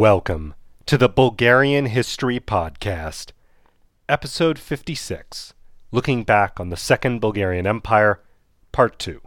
Welcome to the Bulgarian History Podcast, Episode 56 Looking Back on the Second Bulgarian Empire, Part 2.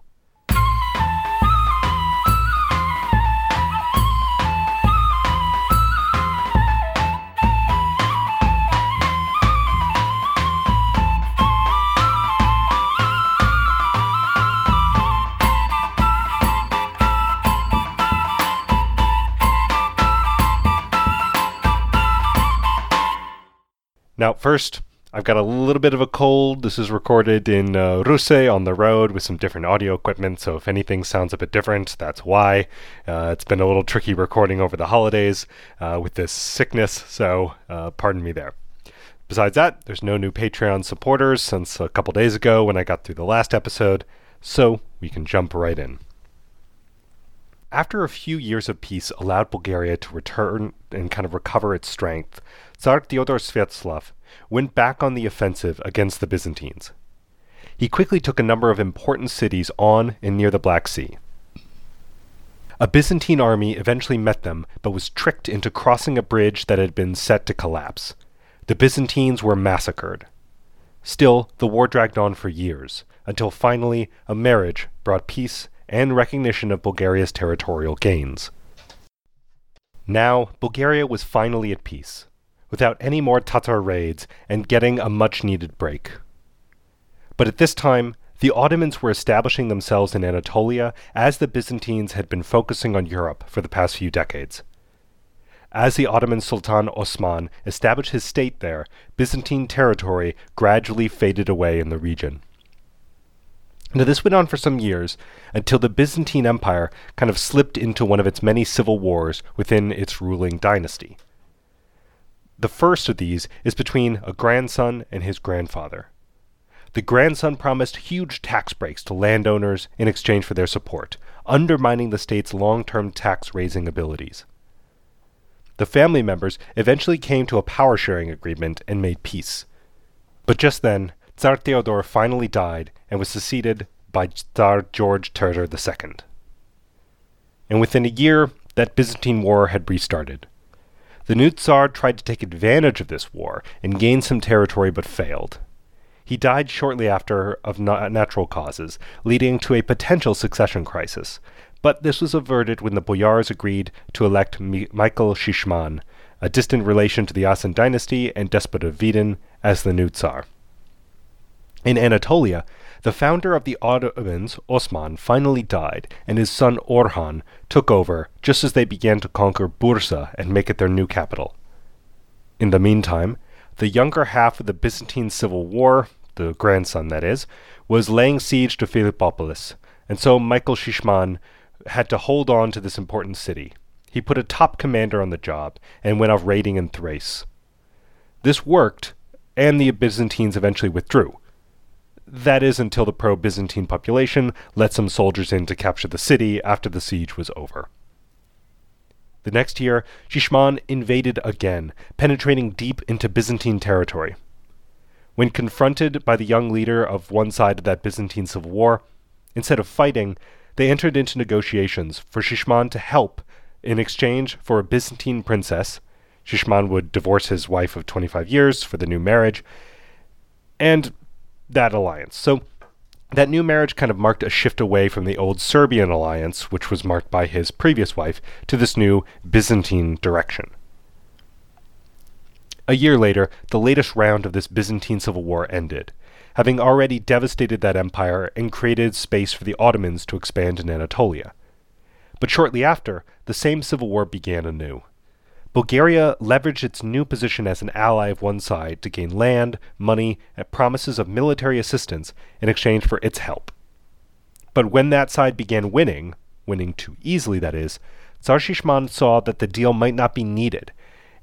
Now, first, I've got a little bit of a cold. This is recorded in uh, Russe on the road with some different audio equipment, so if anything sounds a bit different, that's why. Uh, it's been a little tricky recording over the holidays uh, with this sickness, so uh, pardon me there. Besides that, there's no new Patreon supporters since a couple days ago when I got through the last episode, so we can jump right in. After a few years of peace allowed Bulgaria to return and kind of recover its strength, Tsar Theodor Sviatoslav went back on the offensive against the Byzantines. He quickly took a number of important cities on and near the Black Sea. A Byzantine army eventually met them, but was tricked into crossing a bridge that had been set to collapse. The Byzantines were massacred. Still, the war dragged on for years, until finally a marriage brought peace and recognition of Bulgaria's territorial gains. Now, Bulgaria was finally at peace, without any more Tatar raids and getting a much needed break. But at this time, the Ottomans were establishing themselves in Anatolia as the Byzantines had been focusing on Europe for the past few decades. As the Ottoman Sultan Osman established his state there, Byzantine territory gradually faded away in the region. Now, this went on for some years until the Byzantine Empire kind of slipped into one of its many civil wars within its ruling dynasty. The first of these is between a grandson and his grandfather. The grandson promised huge tax breaks to landowners in exchange for their support, undermining the state's long term tax raising abilities. The family members eventually came to a power sharing agreement and made peace. But just then, Tsar Theodore finally died and was succeeded by Tsar George Terter II. And within a year, that Byzantine War had restarted. The new Tsar tried to take advantage of this war and gain some territory but failed. He died shortly after of natural causes, leading to a potential succession crisis. But this was averted when the boyars agreed to elect Mi- Michael Shishman, a distant relation to the Asen dynasty and despot of Vidin, as the new Tsar. In Anatolia, the founder of the Ottomans, Osman, finally died, and his son Orhan took over just as they began to conquer Bursa and make it their new capital. In the meantime, the younger half of the Byzantine Civil War, the grandson that is, was laying siege to Philippopolis, and so Michael Shishman had to hold on to this important city. He put a top commander on the job and went off raiding in Thrace. This worked, and the Byzantines eventually withdrew. That is until the pro Byzantine population let some soldiers in to capture the city after the siege was over. The next year, Shishman invaded again, penetrating deep into Byzantine territory. When confronted by the young leader of one side of that Byzantine civil war, instead of fighting, they entered into negotiations for Shishman to help in exchange for a Byzantine princess. Shishman would divorce his wife of 25 years for the new marriage, and that alliance. So that new marriage kind of marked a shift away from the old Serbian alliance, which was marked by his previous wife, to this new Byzantine direction. A year later, the latest round of this Byzantine civil war ended, having already devastated that empire and created space for the Ottomans to expand in Anatolia. But shortly after, the same civil war began anew. Bulgaria leveraged its new position as an ally of one side to gain land, money, and promises of military assistance in exchange for its help. But when that side began winning, winning too easily that is, Tsar Shishman saw that the deal might not be needed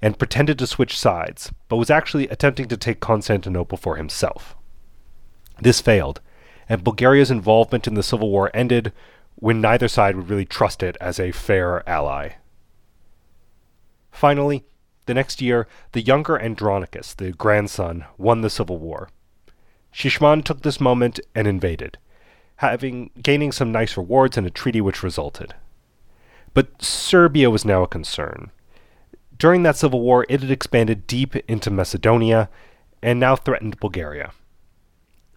and pretended to switch sides, but was actually attempting to take Constantinople for himself. This failed, and Bulgaria's involvement in the civil war ended when neither side would really trust it as a fair ally. Finally, the next year, the younger Andronicus, the grandson, won the civil war. Shishman took this moment and invaded, having gaining some nice rewards and a treaty which resulted. But Serbia was now a concern. During that civil war, it had expanded deep into Macedonia and now threatened Bulgaria.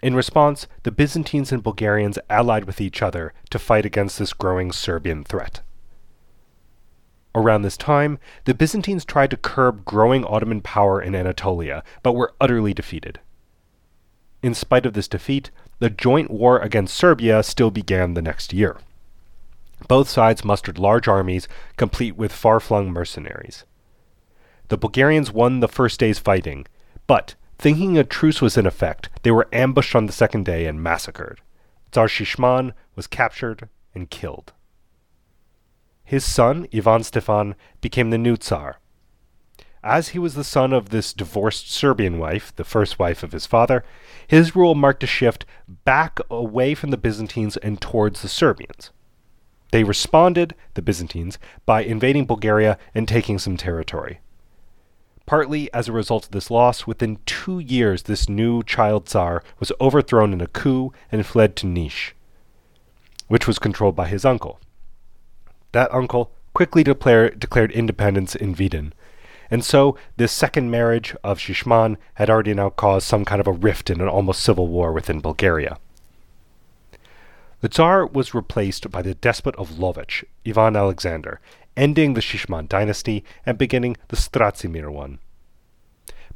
In response, the Byzantines and Bulgarians allied with each other to fight against this growing Serbian threat. Around this time, the Byzantines tried to curb growing Ottoman power in Anatolia, but were utterly defeated. In spite of this defeat, the joint war against Serbia still began the next year. Both sides mustered large armies, complete with far flung mercenaries. The Bulgarians won the first day's fighting, but, thinking a truce was in effect, they were ambushed on the second day and massacred. Tsar Shishman was captured and killed. His son, Ivan Stefan, became the new Tsar. As he was the son of this divorced Serbian wife, the first wife of his father, his rule marked a shift back away from the Byzantines and towards the Serbians. They responded, the Byzantines, by invading Bulgaria and taking some territory. Partly as a result of this loss, within two years this new child Tsar was overthrown in a coup and fled to Niš, which was controlled by his uncle. That uncle quickly declare, declared independence in Vidin, and so this second marriage of Shishman had already now caused some kind of a rift and an almost civil war within Bulgaria. The Tsar was replaced by the despot of Lovech, Ivan Alexander, ending the Shishman dynasty and beginning the Stratsimir one.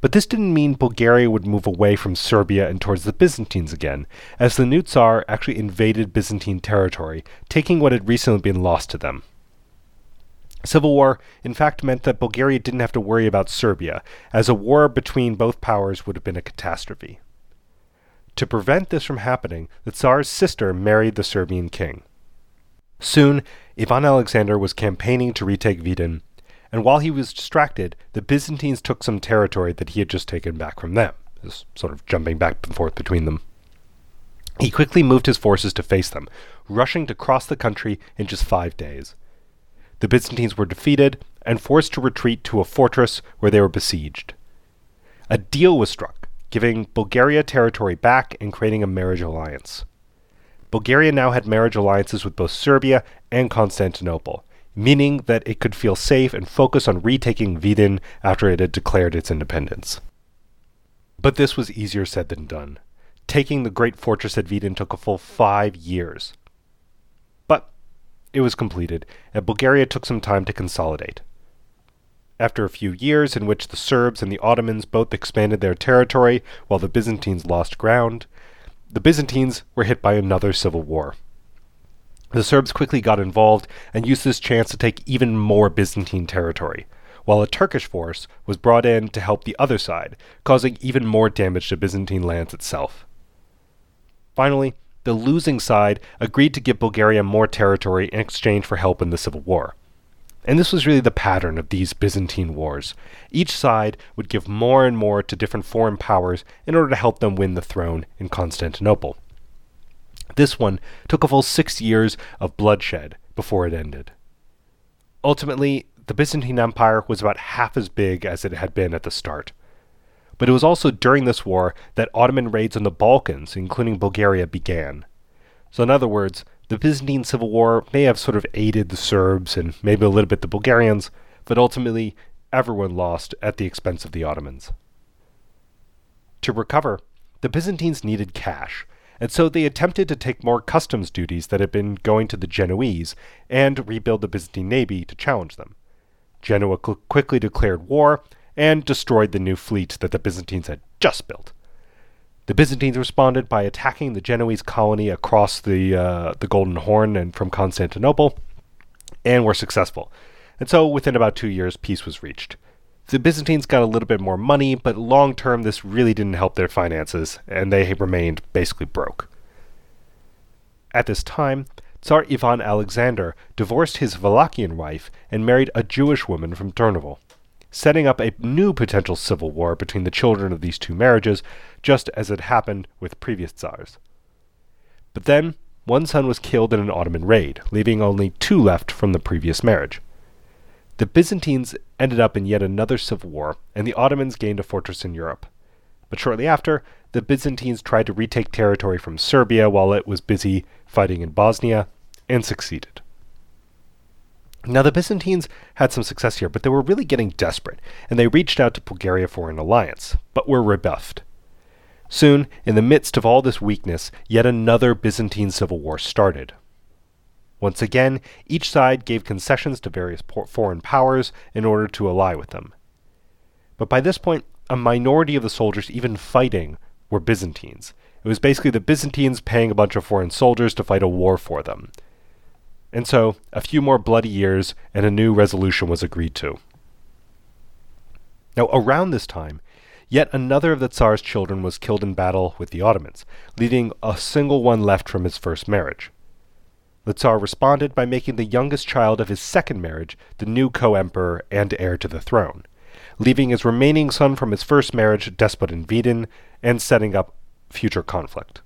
But this didn't mean Bulgaria would move away from Serbia and towards the Byzantines again, as the new Tsar actually invaded Byzantine territory, taking what had recently been lost to them. Civil war, in fact, meant that Bulgaria didn't have to worry about Serbia, as a war between both powers would have been a catastrophe. To prevent this from happening, the Tsar's sister married the Serbian king. Soon, Ivan Alexander was campaigning to retake Vidin, and while he was distracted, the Byzantines took some territory that he had just taken back from them, just sort of jumping back and forth between them. He quickly moved his forces to face them, rushing to cross the country in just five days. The Byzantines were defeated and forced to retreat to a fortress where they were besieged. A deal was struck, giving Bulgaria territory back and creating a marriage alliance. Bulgaria now had marriage alliances with both Serbia and Constantinople, meaning that it could feel safe and focus on retaking Vidin after it had declared its independence. But this was easier said than done. Taking the great fortress at Vidin took a full five years. But it was completed, and Bulgaria took some time to consolidate. After a few years in which the Serbs and the Ottomans both expanded their territory while the Byzantines lost ground, the Byzantines were hit by another civil war. The Serbs quickly got involved and used this chance to take even more Byzantine territory, while a Turkish force was brought in to help the other side, causing even more damage to Byzantine lands itself. Finally, the losing side agreed to give Bulgaria more territory in exchange for help in the civil war. And this was really the pattern of these Byzantine wars. Each side would give more and more to different foreign powers in order to help them win the throne in Constantinople. This one took a full six years of bloodshed before it ended. Ultimately, the Byzantine Empire was about half as big as it had been at the start. But it was also during this war that Ottoman raids on the Balkans, including Bulgaria, began. So, in other words, the Byzantine Civil War may have sort of aided the Serbs and maybe a little bit the Bulgarians, but ultimately everyone lost at the expense of the Ottomans. To recover, the Byzantines needed cash, and so they attempted to take more customs duties that had been going to the Genoese and rebuild the Byzantine navy to challenge them. Genoa cl- quickly declared war and destroyed the new fleet that the Byzantines had just built. The Byzantines responded by attacking the Genoese colony across the uh, the Golden Horn and from Constantinople, and were successful. And so, within about two years, peace was reached. The Byzantines got a little bit more money, but long term, this really didn't help their finances, and they remained basically broke. At this time, Tsar Ivan Alexander divorced his Wallachian wife and married a Jewish woman from Turnovo setting up a new potential civil war between the children of these two marriages, just as had happened with previous tsars. But then, one son was killed in an Ottoman raid, leaving only two left from the previous marriage. The Byzantines ended up in yet another civil war, and the Ottomans gained a fortress in Europe. But shortly after, the Byzantines tried to retake territory from Serbia while it was busy fighting in Bosnia, and succeeded. Now, the Byzantines had some success here, but they were really getting desperate, and they reached out to Bulgaria for an alliance, but were rebuffed. Soon, in the midst of all this weakness, yet another Byzantine civil war started. Once again, each side gave concessions to various foreign powers in order to ally with them. But by this point, a minority of the soldiers even fighting were Byzantines. It was basically the Byzantines paying a bunch of foreign soldiers to fight a war for them. And so, a few more bloody years, and a new resolution was agreed to. Now, around this time, yet another of the Tsar's children was killed in battle with the Ottomans, leaving a single one left from his first marriage. The Tsar responded by making the youngest child of his second marriage the new co emperor and heir to the throne, leaving his remaining son from his first marriage despot in Vidin and setting up future conflict.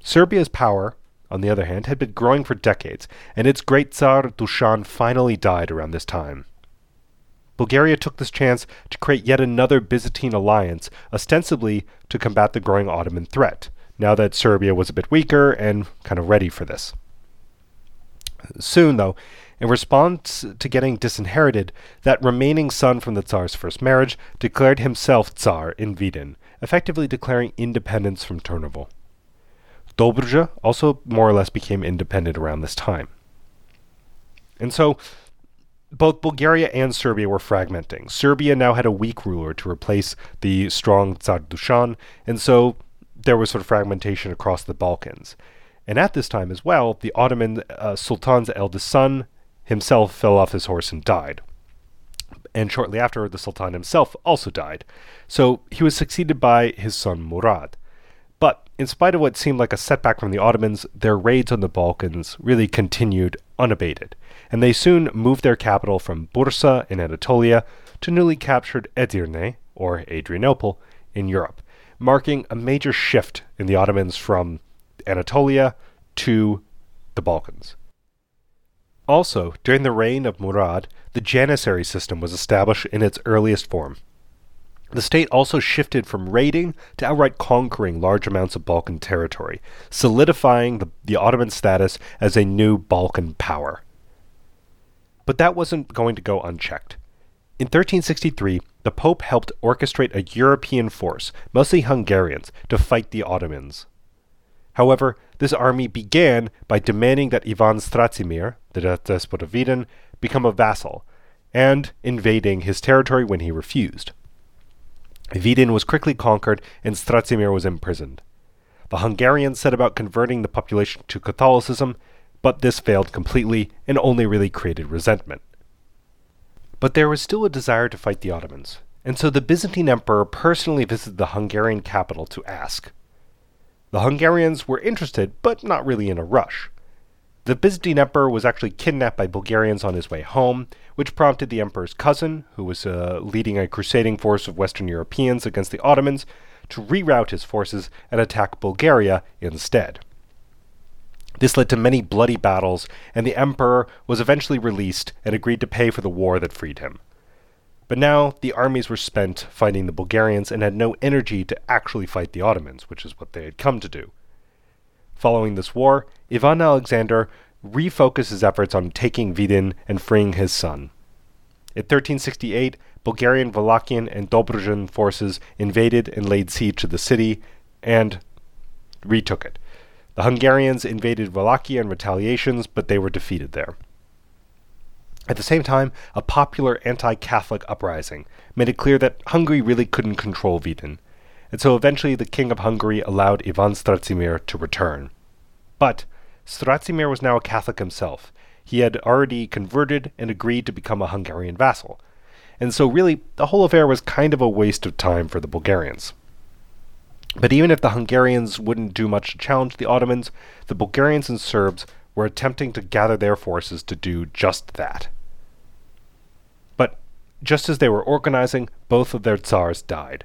Serbia's power, on the other hand, had been growing for decades, and its great Tsar Dushan finally died around this time. Bulgaria took this chance to create yet another Byzantine alliance, ostensibly to combat the growing Ottoman threat, now that Serbia was a bit weaker and kind of ready for this. Soon, though, in response to getting disinherited, that remaining son from the Tsar's first marriage declared himself Tsar in Vidin, effectively declaring independence from Turnovo. Dobruja also more or less became independent around this time. And so, both Bulgaria and Serbia were fragmenting. Serbia now had a weak ruler to replace the strong Tsar Dushan, and so there was sort of fragmentation across the Balkans. And at this time as well, the Ottoman uh, Sultan's eldest son himself fell off his horse and died. And shortly after, the Sultan himself also died. So he was succeeded by his son Murad. But in spite of what seemed like a setback from the Ottomans, their raids on the Balkans really continued unabated, and they soon moved their capital from Bursa in Anatolia to newly captured Edirne, or Adrianople, in Europe marking a major shift in the Ottomans from Anatolia to the Balkans. Also, during the reign of Murad, the Janissary system was established in its earliest form. The state also shifted from raiding to outright conquering large amounts of Balkan territory, solidifying the, the Ottoman status as a new Balkan power. But that wasn't going to go unchecked. In 1363, the Pope helped orchestrate a European force, mostly Hungarians, to fight the Ottomans. However, this army began by demanding that Ivan Stratimir, the despot of Vidin, become a vassal, and invading his territory when he refused. Vidin was quickly conquered and Stratimir was imprisoned. The Hungarians set about converting the population to Catholicism, but this failed completely and only really created resentment. But there was still a desire to fight the Ottomans, and so the Byzantine emperor personally visited the Hungarian capital to ask. The Hungarians were interested, but not really in a rush. The Byzantine emperor was actually kidnapped by Bulgarians on his way home, which prompted the emperor's cousin, who was uh, leading a crusading force of Western Europeans against the Ottomans, to reroute his forces and attack Bulgaria instead. This led to many bloody battles, and the emperor was eventually released and agreed to pay for the war that freed him. But now the armies were spent fighting the Bulgarians and had no energy to actually fight the Ottomans, which is what they had come to do. Following this war, Ivan Alexander refocused his efforts on taking Vidin and freeing his son. In 1368, Bulgarian, Wallachian, and Dobrujan forces invaded and laid siege to the city and retook it. The Hungarians invaded Wallachia in retaliations, but they were defeated there. At the same time, a popular anti Catholic uprising made it clear that Hungary really couldn't control Vidin, and so eventually the King of Hungary allowed Ivan Stratimir to return. But Stratimir was now a Catholic himself. He had already converted and agreed to become a Hungarian vassal. And so, really, the whole affair was kind of a waste of time for the Bulgarians. But even if the Hungarians wouldn't do much to challenge the Ottomans, the Bulgarians and Serbs were attempting to gather their forces to do just that. But just as they were organizing, both of their tsars died.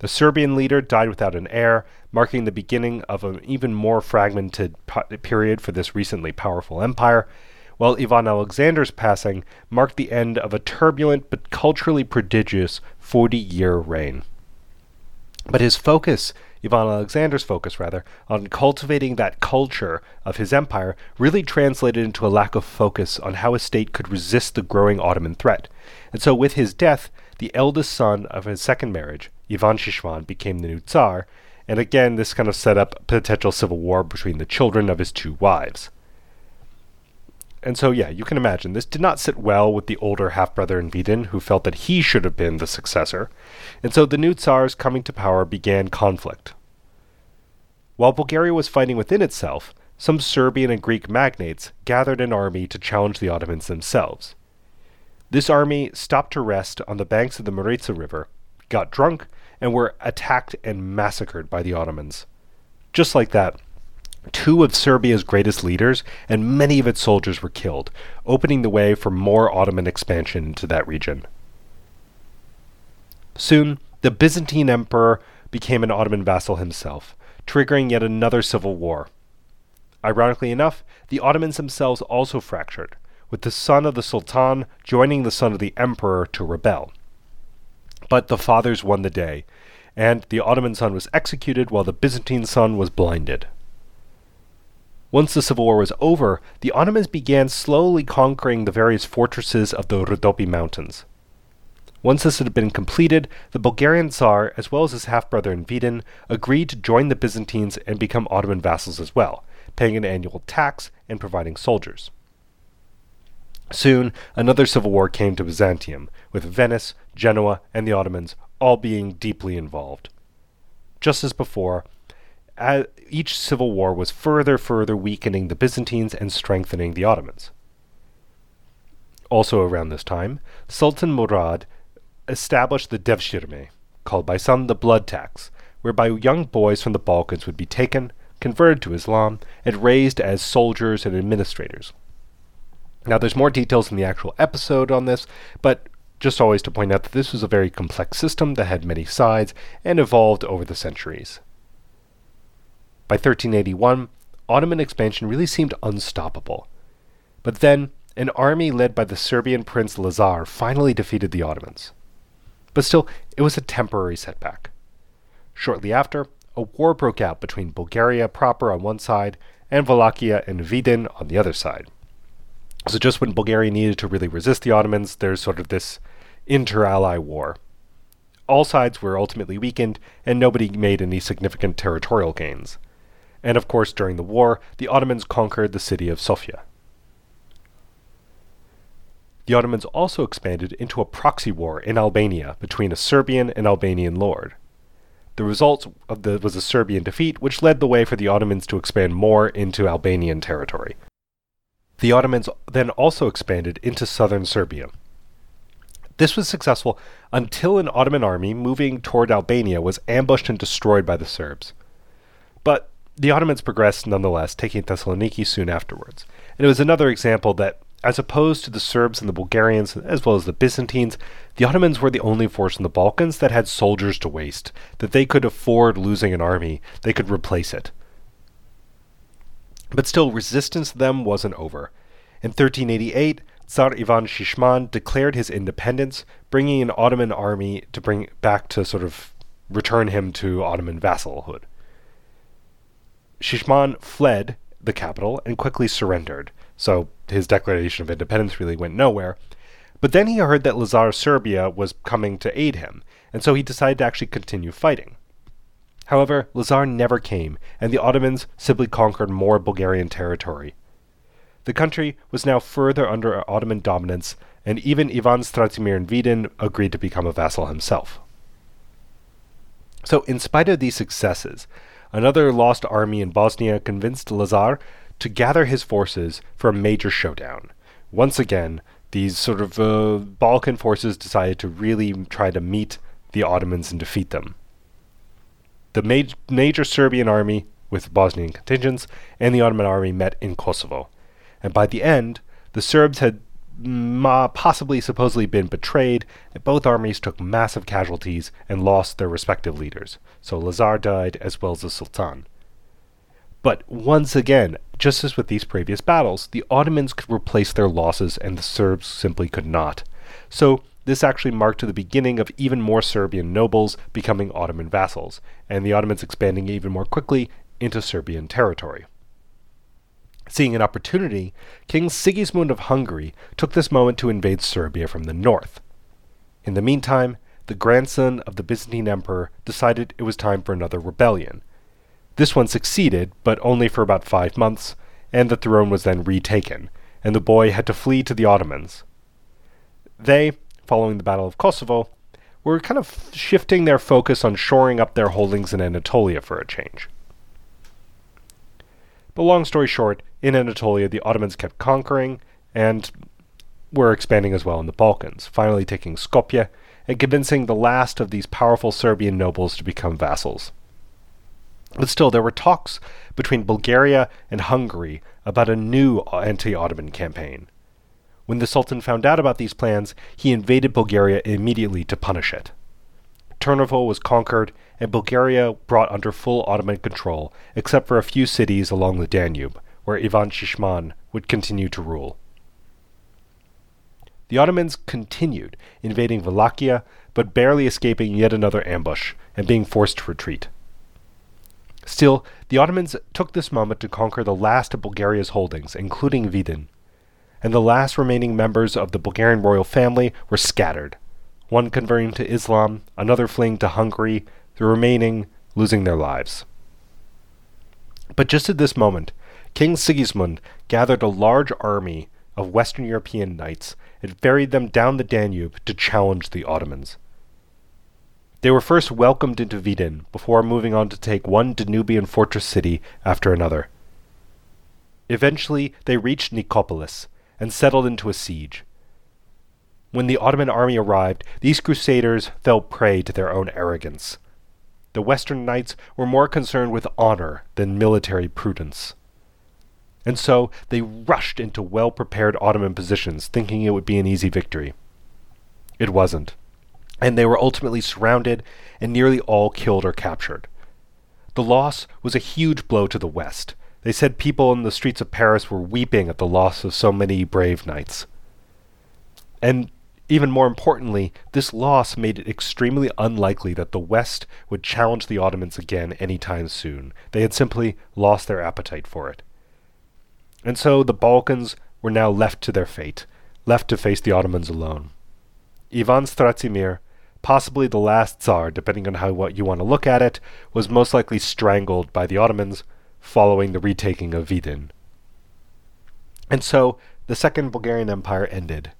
The Serbian leader died without an heir, marking the beginning of an even more fragmented period for this recently powerful empire, while Ivan Alexander's passing marked the end of a turbulent but culturally prodigious 40 year reign. But his focus Ivan Alexander's focus rather, on cultivating that culture of his empire really translated into a lack of focus on how a state could resist the growing Ottoman threat. And so with his death, the eldest son of his second marriage, Ivan Shishman, became the new Tsar, and again this kind of set up a potential civil war between the children of his two wives. And so, yeah, you can imagine this did not sit well with the older half brother in Vidin, who felt that he should have been the successor. And so the new Tsars coming to power began conflict. While Bulgaria was fighting within itself, some Serbian and Greek magnates gathered an army to challenge the Ottomans themselves. This army stopped to rest on the banks of the Maritsa River, got drunk, and were attacked and massacred by the Ottomans. Just like that, Two of Serbia's greatest leaders and many of its soldiers were killed, opening the way for more Ottoman expansion into that region. Soon, the Byzantine emperor became an Ottoman vassal himself, triggering yet another civil war. Ironically enough, the Ottomans themselves also fractured, with the son of the Sultan joining the son of the emperor to rebel. But the fathers won the day, and the Ottoman son was executed while the Byzantine son was blinded. Once the civil war was over, the Ottomans began slowly conquering the various fortresses of the Rhodope Mountains. Once this had been completed, the Bulgarian Tsar, as well as his half brother in Vidin, agreed to join the Byzantines and become Ottoman vassals as well, paying an annual tax and providing soldiers. Soon, another civil war came to Byzantium, with Venice, Genoa, and the Ottomans all being deeply involved. Just as before, as each civil war was further, further weakening the Byzantines and strengthening the Ottomans. Also around this time, Sultan Murad established the devshirme, called by some the blood tax, whereby young boys from the Balkans would be taken, converted to Islam, and raised as soldiers and administrators. Now, there's more details in the actual episode on this, but just always to point out that this was a very complex system that had many sides and evolved over the centuries. By 1381, Ottoman expansion really seemed unstoppable. But then, an army led by the Serbian prince Lazar finally defeated the Ottomans. But still, it was a temporary setback. Shortly after, a war broke out between Bulgaria proper on one side and Wallachia and Vidin on the other side. So, just when Bulgaria needed to really resist the Ottomans, there's sort of this inter ally war. All sides were ultimately weakened, and nobody made any significant territorial gains and of course during the war, the Ottomans conquered the city of Sofia. The Ottomans also expanded into a proxy war in Albania between a Serbian and Albanian lord. The result of the was a Serbian defeat, which led the way for the Ottomans to expand more into Albanian territory. The Ottomans then also expanded into southern Serbia. This was successful until an Ottoman army moving toward Albania was ambushed and destroyed by the Serbs. The Ottomans progressed nonetheless, taking Thessaloniki soon afterwards. And it was another example that, as opposed to the Serbs and the Bulgarians, as well as the Byzantines, the Ottomans were the only force in the Balkans that had soldiers to waste, that they could afford losing an army, they could replace it. But still, resistance to them wasn't over. In 1388, Tsar Ivan Shishman declared his independence, bringing an Ottoman army to bring back to sort of return him to Ottoman vassalhood. Shishman fled the capital and quickly surrendered, so his declaration of independence really went nowhere. But then he heard that Lazar Serbia was coming to aid him, and so he decided to actually continue fighting. However, Lazar never came, and the Ottomans simply conquered more Bulgarian territory. The country was now further under Ottoman dominance, and even Ivan Stratimir Vidin agreed to become a vassal himself. So, in spite of these successes, another lost army in Bosnia convinced Lazar to gather his forces for a major showdown. Once again, these sort of uh, Balkan forces decided to really try to meet the Ottomans and defeat them. The ma- major Serbian army with Bosnian contingents and the Ottoman army met in Kosovo. And by the end, the Serbs had possibly supposedly been betrayed, both armies took massive casualties and lost their respective leaders. So Lazar died as well as the Sultan. But once again, just as with these previous battles, the Ottomans could replace their losses and the Serbs simply could not. So this actually marked the beginning of even more Serbian nobles becoming Ottoman vassals, and the Ottomans expanding even more quickly into Serbian territory. Seeing an opportunity, King Sigismund of Hungary took this moment to invade Serbia from the north. In the meantime, the grandson of the Byzantine emperor decided it was time for another rebellion. This one succeeded, but only for about five months, and the throne was then retaken, and the boy had to flee to the Ottomans. They, following the Battle of Kosovo, were kind of shifting their focus on shoring up their holdings in Anatolia for a change. But long story short, in Anatolia, the Ottomans kept conquering and were expanding as well in the Balkans, finally taking Skopje and convincing the last of these powerful Serbian nobles to become vassals. But still, there were talks between Bulgaria and Hungary about a new anti Ottoman campaign. When the Sultan found out about these plans, he invaded Bulgaria immediately to punish it. Turnovo was conquered, and Bulgaria brought under full Ottoman control, except for a few cities along the Danube, where Ivan Shishman would continue to rule. The Ottomans continued invading Wallachia, but barely escaping yet another ambush and being forced to retreat. Still, the Ottomans took this moment to conquer the last of Bulgaria's holdings, including Vidin and the last remaining members of the Bulgarian royal family were scattered, one converting to Islam, another fleeing to Hungary, the remaining losing their lives. But just at this moment, King Sigismund gathered a large army of Western European knights and ferried them down the Danube to challenge the Ottomans. They were first welcomed into Vidin before moving on to take one Danubian fortress city after another. Eventually, they reached Nicopolis, and settled into a siege. When the Ottoman army arrived, these crusaders fell prey to their own arrogance. The Western knights were more concerned with honor than military prudence. And so they rushed into well prepared Ottoman positions, thinking it would be an easy victory. It wasn't, and they were ultimately surrounded and nearly all killed or captured. The loss was a huge blow to the West, they said people in the streets of Paris were weeping at the loss of so many brave knights. And even more importantly, this loss made it extremely unlikely that the West would challenge the Ottomans again any time soon. They had simply lost their appetite for it. And so the Balkans were now left to their fate, left to face the Ottomans alone. Ivan Stratsimir, possibly the last Tsar, depending on how what you want to look at it, was most likely strangled by the Ottomans following the retaking of Vidin. And so the Second Bulgarian Empire ended.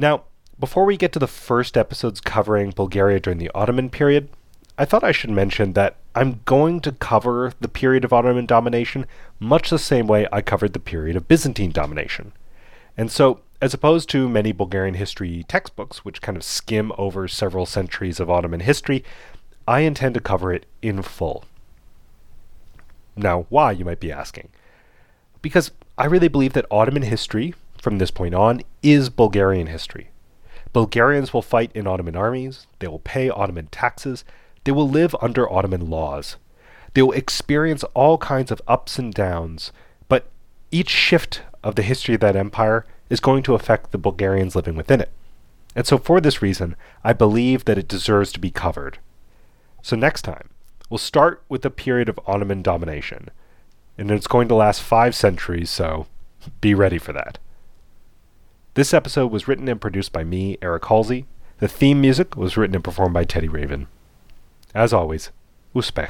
Now, before we get to the first episodes covering Bulgaria during the Ottoman period, I thought I should mention that I'm going to cover the period of Ottoman domination much the same way I covered the period of Byzantine domination. And so, as opposed to many Bulgarian history textbooks, which kind of skim over several centuries of Ottoman history, I intend to cover it in full. Now, why, you might be asking? Because I really believe that Ottoman history, from this point on, is Bulgarian history. Bulgarians will fight in Ottoman armies, they will pay Ottoman taxes, they will live under Ottoman laws. They will experience all kinds of ups and downs, but each shift of the history of that empire is going to affect the Bulgarians living within it. And so, for this reason, I believe that it deserves to be covered. So, next time, We'll start with the period of Ottoman domination, and it's going to last five centuries, so be ready for that. This episode was written and produced by me, Eric Halsey. The theme music was written and performed by Teddy Raven. As always, uspech,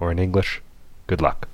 or in English, good luck.